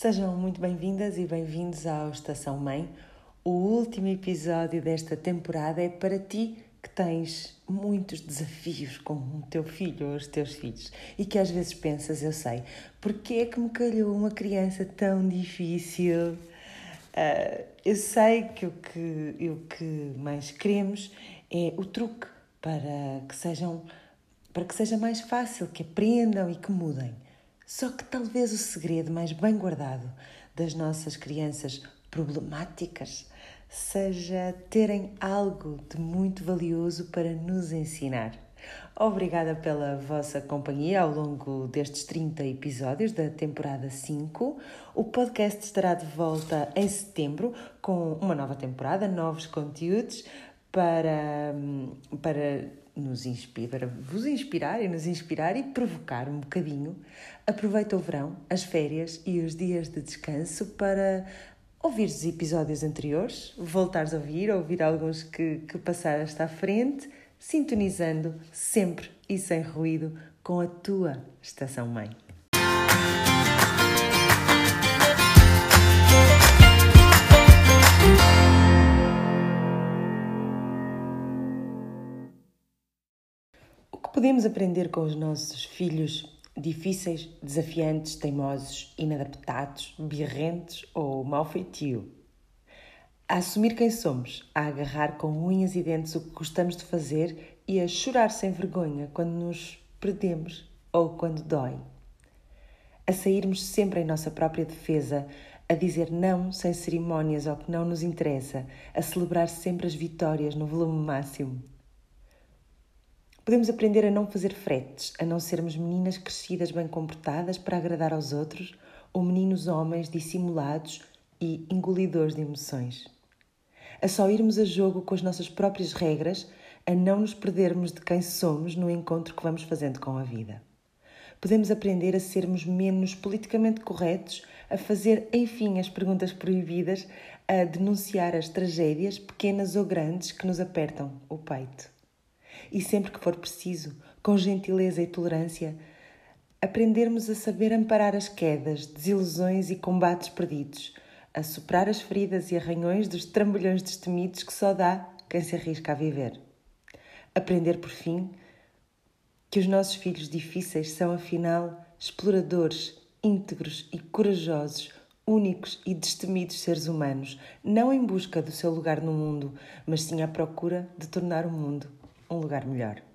Sejam muito bem-vindas e bem-vindos ao Estação Mãe. O último episódio desta temporada é para ti que tens muitos desafios com o teu filho ou os teus filhos e que às vezes pensas, eu sei, porque é que me calhou uma criança tão difícil? Uh, eu sei que o que, o que mais queremos é o truque para que sejam para que seja mais fácil, que aprendam e que mudem. Só que talvez o segredo mais bem guardado das nossas crianças problemáticas seja terem algo de muito valioso para nos ensinar. Obrigada pela vossa companhia ao longo destes 30 episódios da temporada 5. O podcast estará de volta em setembro com uma nova temporada, novos conteúdos para, para nos inspira, vos inspirar e nos inspirar e provocar um bocadinho. Aproveita o verão, as férias e os dias de descanso para ouvir os episódios anteriores, voltares a ouvir, ouvir alguns que, que passaste à frente, sintonizando sempre e sem ruído com a tua estação mãe. Podemos aprender com os nossos filhos difíceis, desafiantes, teimosos, inadaptados, birrentos ou mau feitio? A assumir quem somos, a agarrar com unhas e dentes o que gostamos de fazer e a chorar sem vergonha quando nos perdemos ou quando dói. A sairmos sempre em nossa própria defesa, a dizer não sem cerimónias ao que não nos interessa, a celebrar sempre as vitórias no volume máximo Podemos aprender a não fazer fretes, a não sermos meninas crescidas bem comportadas para agradar aos outros ou meninos homens dissimulados e engolidores de emoções. A só irmos a jogo com as nossas próprias regras, a não nos perdermos de quem somos no encontro que vamos fazendo com a vida. Podemos aprender a sermos menos politicamente corretos, a fazer, enfim, as perguntas proibidas, a denunciar as tragédias, pequenas ou grandes, que nos apertam o peito e sempre que for preciso, com gentileza e tolerância, aprendermos a saber amparar as quedas, desilusões e combates perdidos, a superar as feridas e arranhões dos trambolhões destemidos que só dá quem se arrisca a viver. Aprender, por fim, que os nossos filhos difíceis são, afinal, exploradores, íntegros e corajosos, únicos e destemidos seres humanos, não em busca do seu lugar no mundo, mas sim à procura de tornar o mundo um lugar melhor.